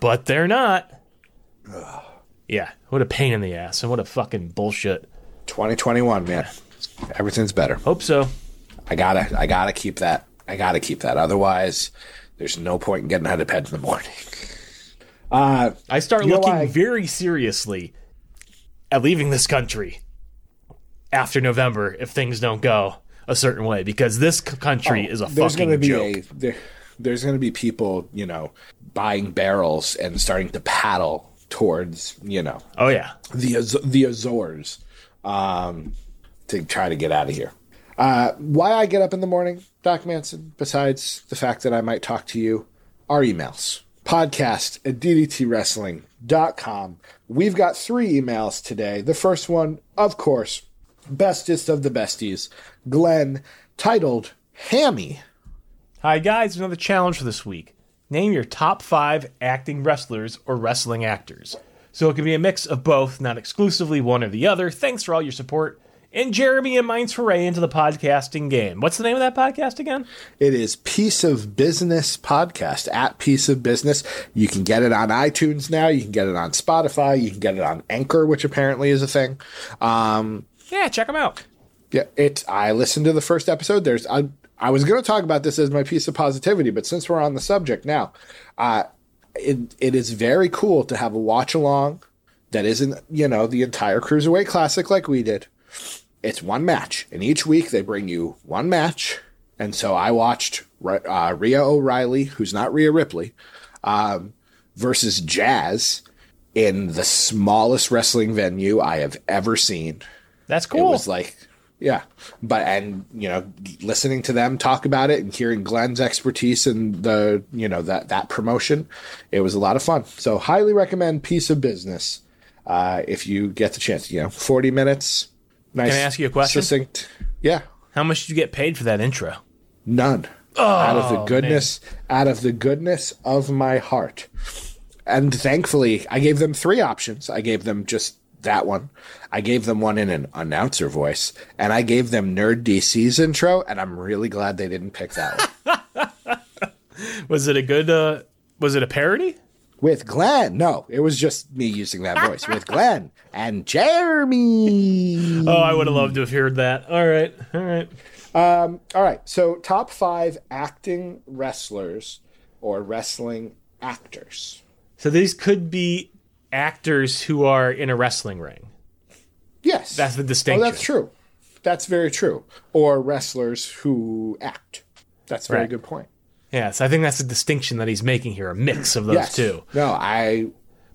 but they're not. Yeah, what a pain in the ass and what a fucking bullshit. 2021, man, everything's better. Hope so. I gotta, I gotta keep that. I gotta keep that. Otherwise, there's no point in getting out of bed in the morning. Uh, I start looking why- very seriously at leaving this country after November if things don't go a certain way because this country is a Oh, there's fucking gonna be joke. a there, there's gonna be people, you know, buying barrels and starting to paddle towards, you know, oh yeah. the the Azores um, to try to get out of here. Uh, why I get up in the morning, Doc Manson, besides the fact that I might talk to you, are emails. Podcast at DDTWrestling.com. We've got three emails today. The first one, of course, bestest of the besties, Glenn, titled Hammy. Hi guys, another challenge for this week. Name your top five acting wrestlers or wrestling actors. So it can be a mix of both, not exclusively one or the other. Thanks for all your support. And Jeremy and mine's foray into the podcasting game. What's the name of that podcast again? It is Piece of Business Podcast at Piece of Business. You can get it on iTunes now. You can get it on Spotify. You can get it on Anchor, which apparently is a thing. Um, Yeah, check them out. yeah, it. I listened to the first episode. There's I, I was going to talk about this as my piece of positivity, but since we're on the subject now, uh, it it is very cool to have a watch along that isn't you know the entire cruiserweight classic like we did. It's one match, and each week they bring you one match. And so I watched uh, Rhia O'Reilly, who's not Rhea Ripley, um, versus Jazz in the smallest wrestling venue I have ever seen. That's cool. It was like, yeah, but and you know, listening to them talk about it and hearing Glenn's expertise in the you know that that promotion, it was a lot of fun. So highly recommend Piece of Business uh, if you get the chance. You know, forty minutes. Nice. Can I ask you a question? Succinct. Yeah, How much did you get paid for that intro? none. out of the goodness, out of the goodness of my heart. And thankfully, I gave them three options. I gave them just that one. I gave them one in an announcer voice, and I gave them Nerd DC's intro. And I'm really glad they didn't pick that one Was it a good? uh Was it a parody? with Glenn. No, it was just me using that voice with Glenn and Jeremy. Oh, I would have loved to have heard that. All right, all right, um, all right. so top five acting wrestlers or wrestling actors. So these could be actors who are in a wrestling ring. Yes, That's the Oh, distinction. that's true. That's very true. Or wrestlers who act. That's a very Right. good point. Yes, I think that's the distinction that he's making here, a mix of those Yes. two. No, I,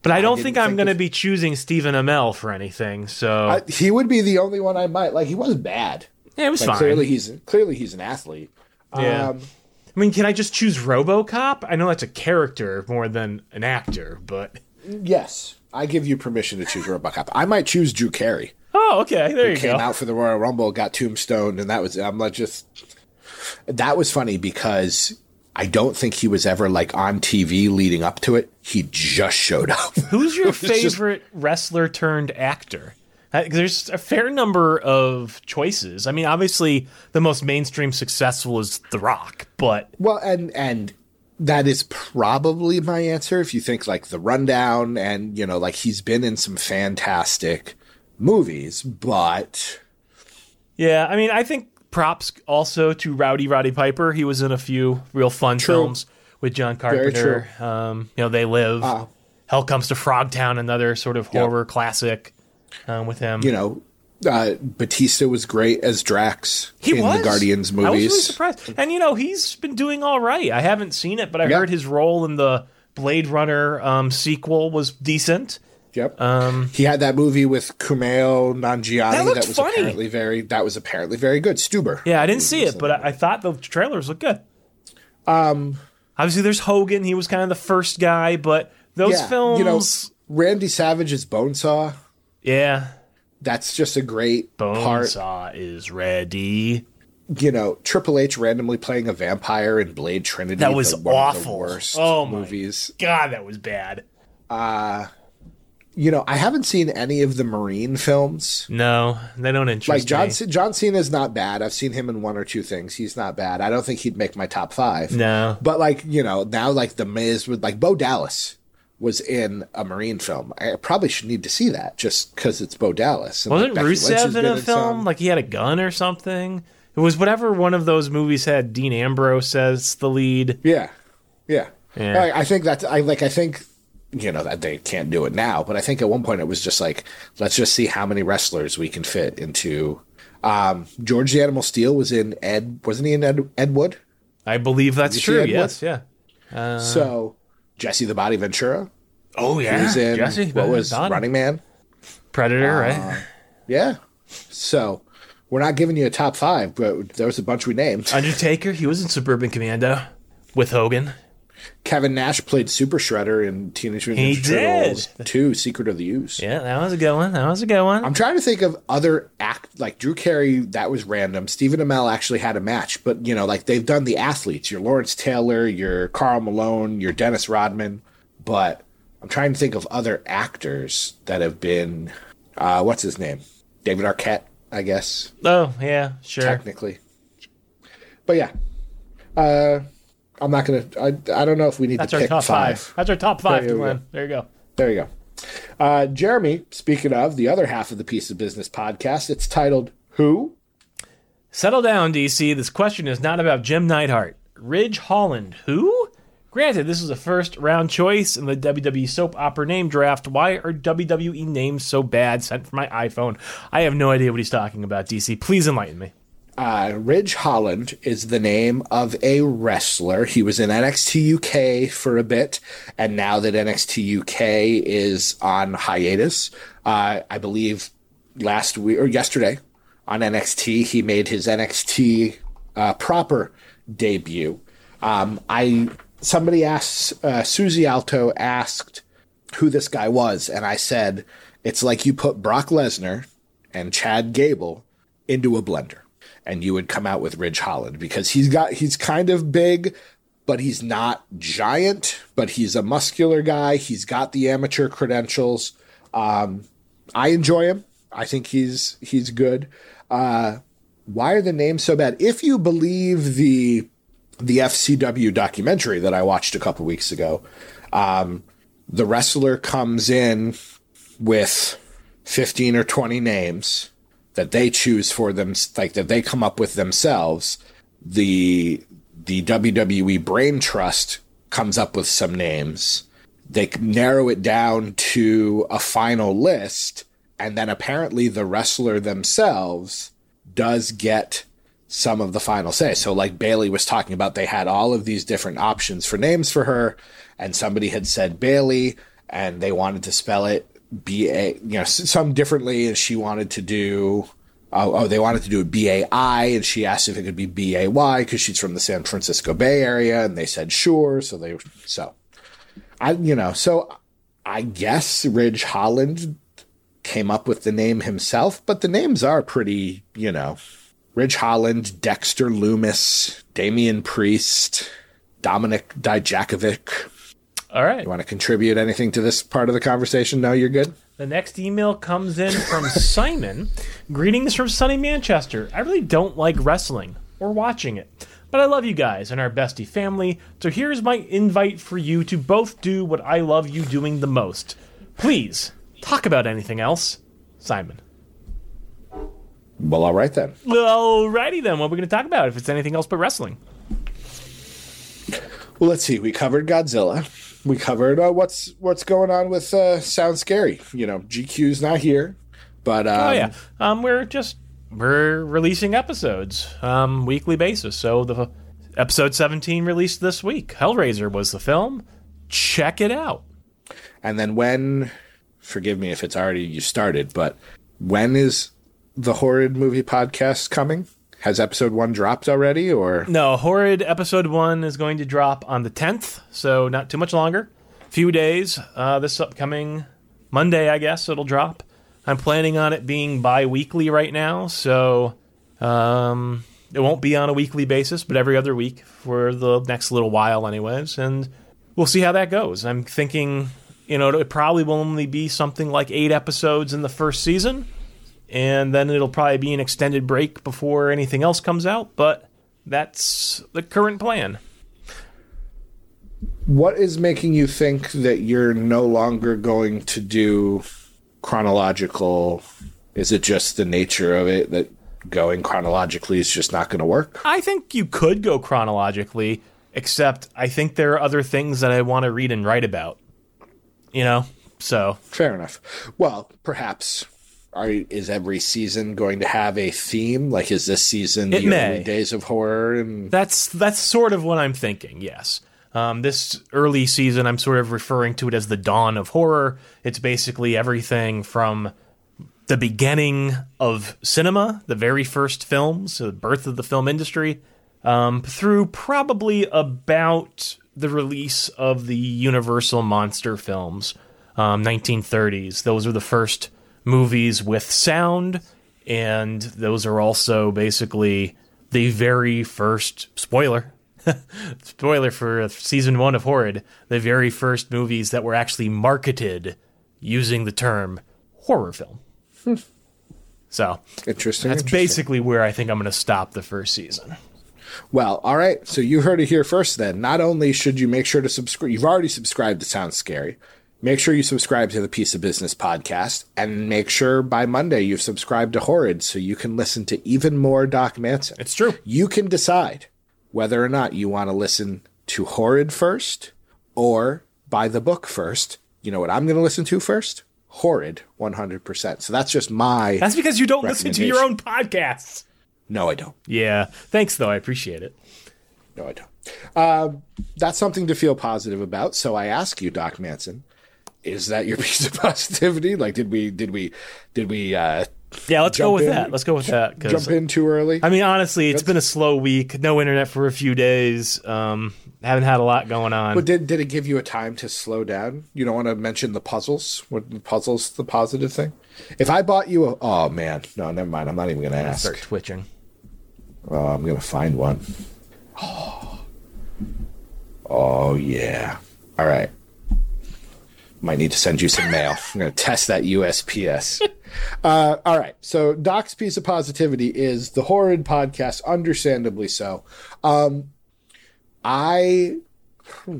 But I don't think I'm going to be choosing Stephen Amell for anything. So I. He would be the only one I might like. He wasn't bad. yeah, it was But fine. clearly he's clearly he's an athlete. Yeah. Um, I mean, can I just choose RoboCop? I know that's a character more than an actor, but yes, I give you permission to choose RoboCop. I might choose Drew Carey. oh, okay, there you Came go. Came out for the Royal Rumble, got tombstone, and that was I'm like just that was funny because I don't think he was ever like on TV leading up to it. He just showed up. Who's your was just- favorite wrestler turned actor? Uh, There's a fair number of choices. I mean, obviously, the most mainstream successful is The Rock, but Well, and and that is probably my answer if you think like the rundown and you know like he's been in some fantastic movies, but yeah, I mean, I think props also to Rowdy Roddy Piper. He was in a few real fun films with John Carpenter. Um, you know, They Live. Uh, Hell Comes to Frogtown, another sort of horror classic um, with him. you know uh, Batista was great as Drax He in was. the Guardians movies. I was really surprised. And you know, he's been doing all right. I haven't seen it, but I Yeah. heard his role in the Blade Runner um, sequel was decent. Yep. Um, he had that movie with Kumail Nanjiani That that, was funny. apparently very that was apparently very good. Stuber. Yeah, I didn't see it, but I, I thought the trailers looked good. Um, obviously, there's Hogan. He was kind of the first guy, but those Yeah, films you know, Randy Savage's Bonesaw. Yeah. That's just a great part. Bonesaw is ready. You know, Triple H randomly playing a vampire in Blade Trinity. That was the- one of the awful. worst Oh my movies. God, that was bad. Uh, you know, I haven't seen any of the Marine films. No, they don't interest me. Like John, me. C- John Cena's not bad. I've seen him in one or two things. He's not bad. I don't think he'd make my top five. No. But like you know, now like the Miz with like Bo Dallas was in a Marine film. I probably should need to see that just because it's Bo Dallas. And, Wasn't like, Becky Lynch has Rusev in a film? Like he had a gun or something? It was whatever one of those movies had Dean Ambrose as the lead. Yeah, yeah. Yeah. I, I think that's I like. I think you know that they can't do it now, but I think at one point it was just like, let's just see how many wrestlers we can fit into. Um, George the Animal Steele was in Ed, wasn't he in Ed, Ed Wood? I believe that's true. Yes, yeah. so Jesse the Body Ventura Oh he yeah, was in Jesse. what was Donnie. Running Man. Predator, uh, right? Yeah, so we're not giving you a top five, but there was a bunch we named. Undertaker. He was in Suburban Commando with Hogan. Kevin Nash played Super Shredder in Teenage Mutant Ninja Turtles. 2: Secret of the Ooze. Yeah, that was a good one. That was a good one. I'm trying to think of other act like Drew Carey. That was random. Stephen Amell actually had a match, but you know, like they've done the athletes. Your Lawrence Taylor, your Karl Malone, your Dennis Rodman. But I'm trying to think of other actors that have been. Uh, what's his name? David Arquette, I guess oh yeah, sure. technically. But yeah, uh, I'm not gonna. I, I don't know if we need That's to our pick top five. five. That's our top five, There Glenn. go. There you go. There you go. Uh, Jeremy, speaking of the other half of the Piece of Business podcast, it's titled Who? Settle down, DC. This question is not about Jim Neidhart. Ridge Holland. Who? Granted, this is a first round choice in the WWE soap opera name draft. Why are WWE names so bad? Sent from my iPhone. I have no idea what he's talking about, DC. Please enlighten me. Uh, Ridge Holland is the name of a wrestler. He was in NXT UK for a bit, and now that NXT UK is on hiatus, uh, I believe last week or yesterday on NXT, he made his NXT uh, proper debut. Um, I somebody asked uh, Susie Alto asked who this guy was, and I said it's like you put Brock Lesnar and Chad Gable into a blender, and you would come out with Ridge Holland because he's got he's kind of big, but he's not giant, but he's a muscular guy. He's got the amateur credentials. Um, I enjoy him. I think he's he's good. Uh, why are the names so bad? If you believe the the FCW documentary that I watched a couple weeks ago, um, the wrestler comes in with 15 or 20 names that they choose for them like that they come up with themselves. The the WWE brain trust comes up with some names. They narrow it down to a final list and then apparently the wrestler themselves does get some of the final say. So like Bayley was talking about, they had all of these different options for names for her, and somebody had said Bailey, and they wanted to spell it B A, you know, some differently, and she wanted to do. Oh, oh, they wanted to do it B A I, and she asked if it could be B A Y because she's from the San Francisco Bay Area, and they said sure. So they so, I you know so I guess Ridge Holland came up with the name himself, but the names are pretty, you know, Ridge Holland, Dexter Lumis, Damian Priest, Dominik Dijakovic. All right. You want to contribute anything to this part of the conversation? No, you're good. The next email comes in from Simon. Greetings from sunny Manchester. I really don't like wrestling or watching it, but I love you guys and our bestie family. So here's my invite for you to both do what I love you doing the most. Please talk about anything else. Simon. Well, all right then. Alrighty then. What are we going to talk about if it's anything else but wrestling? Well, let's see. We covered Godzilla. We covered uh, what's what's going on with uh, Sound Scary. You know, GQ's not here, but um, Oh yeah, um, we're just we're releasing episodes um, weekly basis. So the episode seventeen released this week. Hellraiser was the film. Check it out. And then when, forgive me if it's already you started, but when is the horrid movie podcast coming? Has episode one dropped already, or No, horrid episode one is going to drop on the tenth, so not too much longer. Few days. Uh, this upcoming Monday, I guess it'll drop. I'm planning on it being bi-weekly right now, so um, it won't be on a weekly basis, but every other week for the next little while, anyways. And we'll see how that goes. I'm thinking, you know, it probably will only be something like eight episodes in the first season, and then it'll probably be an extended break before anything else comes out. But that's the current plan. What is making you think that you're no longer going to do chronological? Is it just the nature of it that going chronologically is just not going to work? I think you could go chronologically, except I think there are other things that I want to read and write about. You know? So. Fair enough. Well, perhaps are is every season going to have a theme? Like, is this season It the may. early days of horror? And That's that's sort of what I'm thinking. Yes. Um, this early season, I'm sort of referring to it as the dawn of horror. It's basically everything from the beginning of cinema, the very first films, the birth of the film industry, um, through probably about the release of the Universal monster films, um, 1930s. Those are the first movies with sound, and those are also basically the very first spoiler. spoiler for season one of Horrid, the very first movies that were actually marketed using the term horror film. Hmm. So interesting. that's interesting. basically where I think I'm going to stop the first season. Well, all right. So you heard it here first then. Not only should you make sure to subscribe, you've already subscribed to Sounds Scary. Make sure you subscribe to the Piece of Business podcast and make sure by Monday you've subscribed to Horrid so you can listen to even more Doc Manson. It's true. You can decide whether or not you want to listen to Horrid first or buy the book first. You know what I'm going to listen to first? Horrid 100%. So that's just my. That's because you don't listen to your own podcasts. no, I don't. Yeah. Thanks, though. I appreciate it. No, I don't. Um, that's something to feel positive about. So I ask you, Doc Manson, is that your piece of positivity? Like, did we, did we, did we uh, Yeah, let's go with in. that. Let's go with that. 'cause- jump in too early? I mean, honestly, it's been a slow week. No internet for a few days. Um, haven't had a lot going on. but did did it give you a time to slow down? You don't want to mention the puzzles. What the puzzles? The positive thing. If I bought you a, oh man, no, never mind. I'm not even going to ask. Start twitching. Oh, I'm going to find one. Oh. Oh yeah. All right. Might need to send you some mail. I'm going to test that USPS. uh, all right. So, Doc's piece of positivity is the horrid podcast, understandably so. Um, I hmm,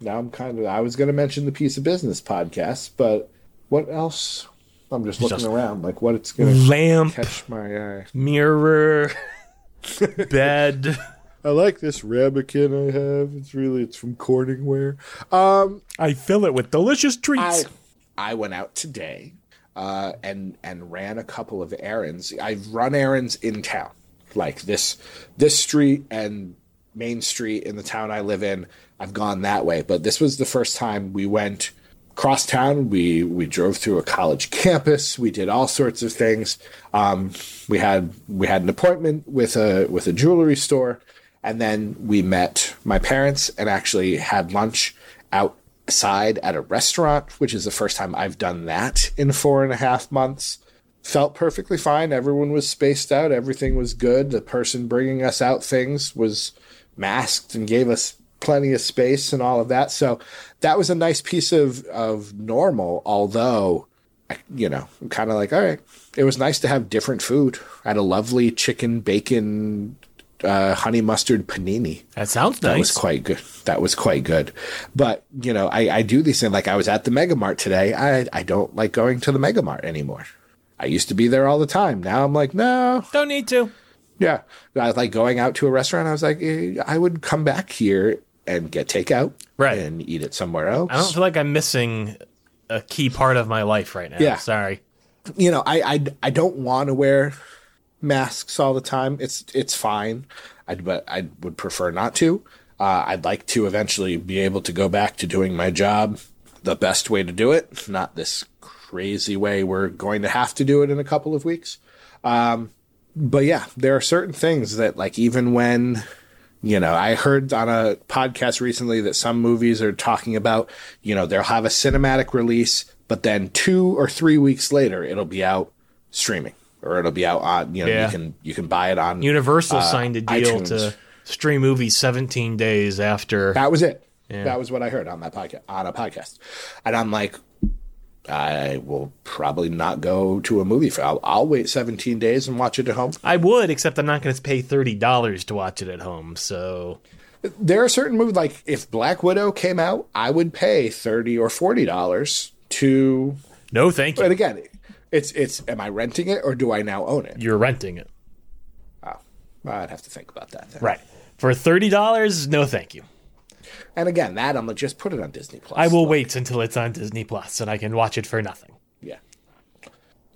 now I'm kind of I was going to mention the piece of business podcast, but what else? I'm just looking Just- around, like what it's going to Lamp, catch my eye. mirror, bed. I like this ramekin I have. It's really it's from Corningware. Um, I fill it with delicious I treats. I went out today uh, and and ran a couple of errands. I've run errands in town, like this this street and Main Street in the town I live in. I've gone that way, but this was the first time we went cross town. We we drove through a college campus. We did all sorts of things. Um, we had we had an appointment with a with a jewelry store, and then we met my parents and actually had lunch outside at a restaurant, which is the first time I've done that in four and a half months. Felt perfectly fine. Everyone was spaced out. Everything was good. The person bringing us out things was masked and gave us plenty of space and all of that. So that was a nice piece of, of normal, although, you know, I'm kind of like, all right, it was nice to have different food. I had a lovely chicken, bacon, uh, honey mustard panini. that sounds nice. That was quite good. That was quite good. But, you know, I, I do these things. Like I was at the Mega Mart today. I, I don't like going to the Mega Mart anymore. I used to be there all the time. Now I'm like, no, Don't need to. yeah. I was like going out to a restaurant. I was like, eh, I would come back here and get takeout Right. and eat it somewhere else. I don't feel like I'm missing a key part of my life right now. Yeah. Sorry. you know, I I, I don't want to wear masks all the time. It's it's fine. I but I would prefer not to. Uh, I'd like to eventually be able to go back to doing my job the best way to do it, not this crazy way we're going to have to do it in a couple of weeks. Um, but yeah, there are certain things that like even when you know, I heard on a podcast recently that some movies are talking about, you know, they'll have a cinematic release, but then two or three weeks later, it'll be out streaming or it'll be out on you know Yeah. you can you can buy it on Universal uh, signed a deal iTunes. to stream movies 17 days after. That was it. Yeah. That was what I heard on that podcast on a podcast, and I'm like, I will probably not go to a movie for. I'll, I'll wait 17 days and watch it at home. I would, except I'm not going to pay $30 to watch it at home. So There are certain movies like if Black Widow came out, I would pay 30 or 40 dollars to. no, thank you. But again, it's it's. Am I renting it or do I now own it? You're renting it. Oh, I'd have to think about that. Then. Right. For $30, no thank you. And again, that I'm gonna just put it on Disney Plus. I will wait until it's on Disney Plus and I can watch it for nothing. Yeah.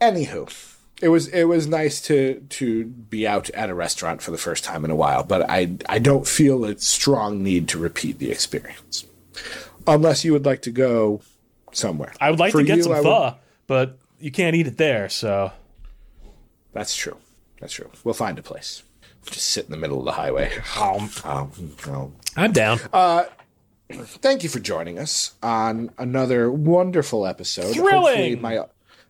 Anywho, it was it was nice to to be out at a restaurant for the first time in a while, but I I don't feel a strong need to repeat the experience, unless you would like to go somewhere. I would like For to get you, some I would- but you can't eat it there. So That's true. That's true. We'll find a place. Just sit in the middle of the highway. um. I'm down. Thank you for joining us on another wonderful episode. Thrilling! Hopefully my,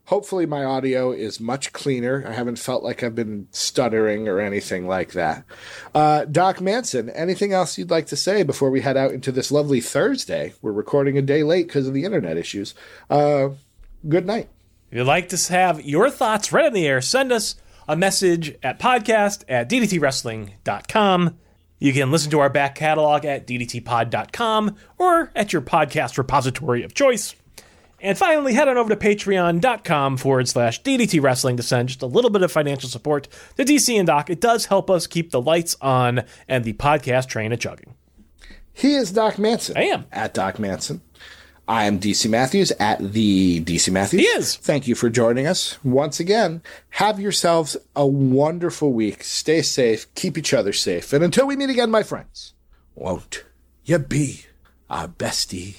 hopefully my audio is much cleaner. I haven't felt like I've been stuttering or anything like that. Uh, Doc Manson, anything else you'd like to say before we head out into this lovely Thursday? We're recording a day late because of the internet issues. Uh, good night. If you'd like to have your thoughts right in the air, send us a message at podcast at ddtwrestling.com. You can listen to our back catalog at ddtpod.com or at your podcast repository of choice. And finally, head on over to patreon.com forward slash DDT Wrestling to send just a little bit of financial support to DC and Doc. It does help us keep the lights on and the podcast train a chugging. He is Doc Manson. I am. At Doc Manson. I am DC Matthews at the DC Matthews. He is. Thank you for joining us once again. Have yourselves a wonderful week. Stay safe. Keep each other safe. And until we meet again, my friends, won't you be our bestie?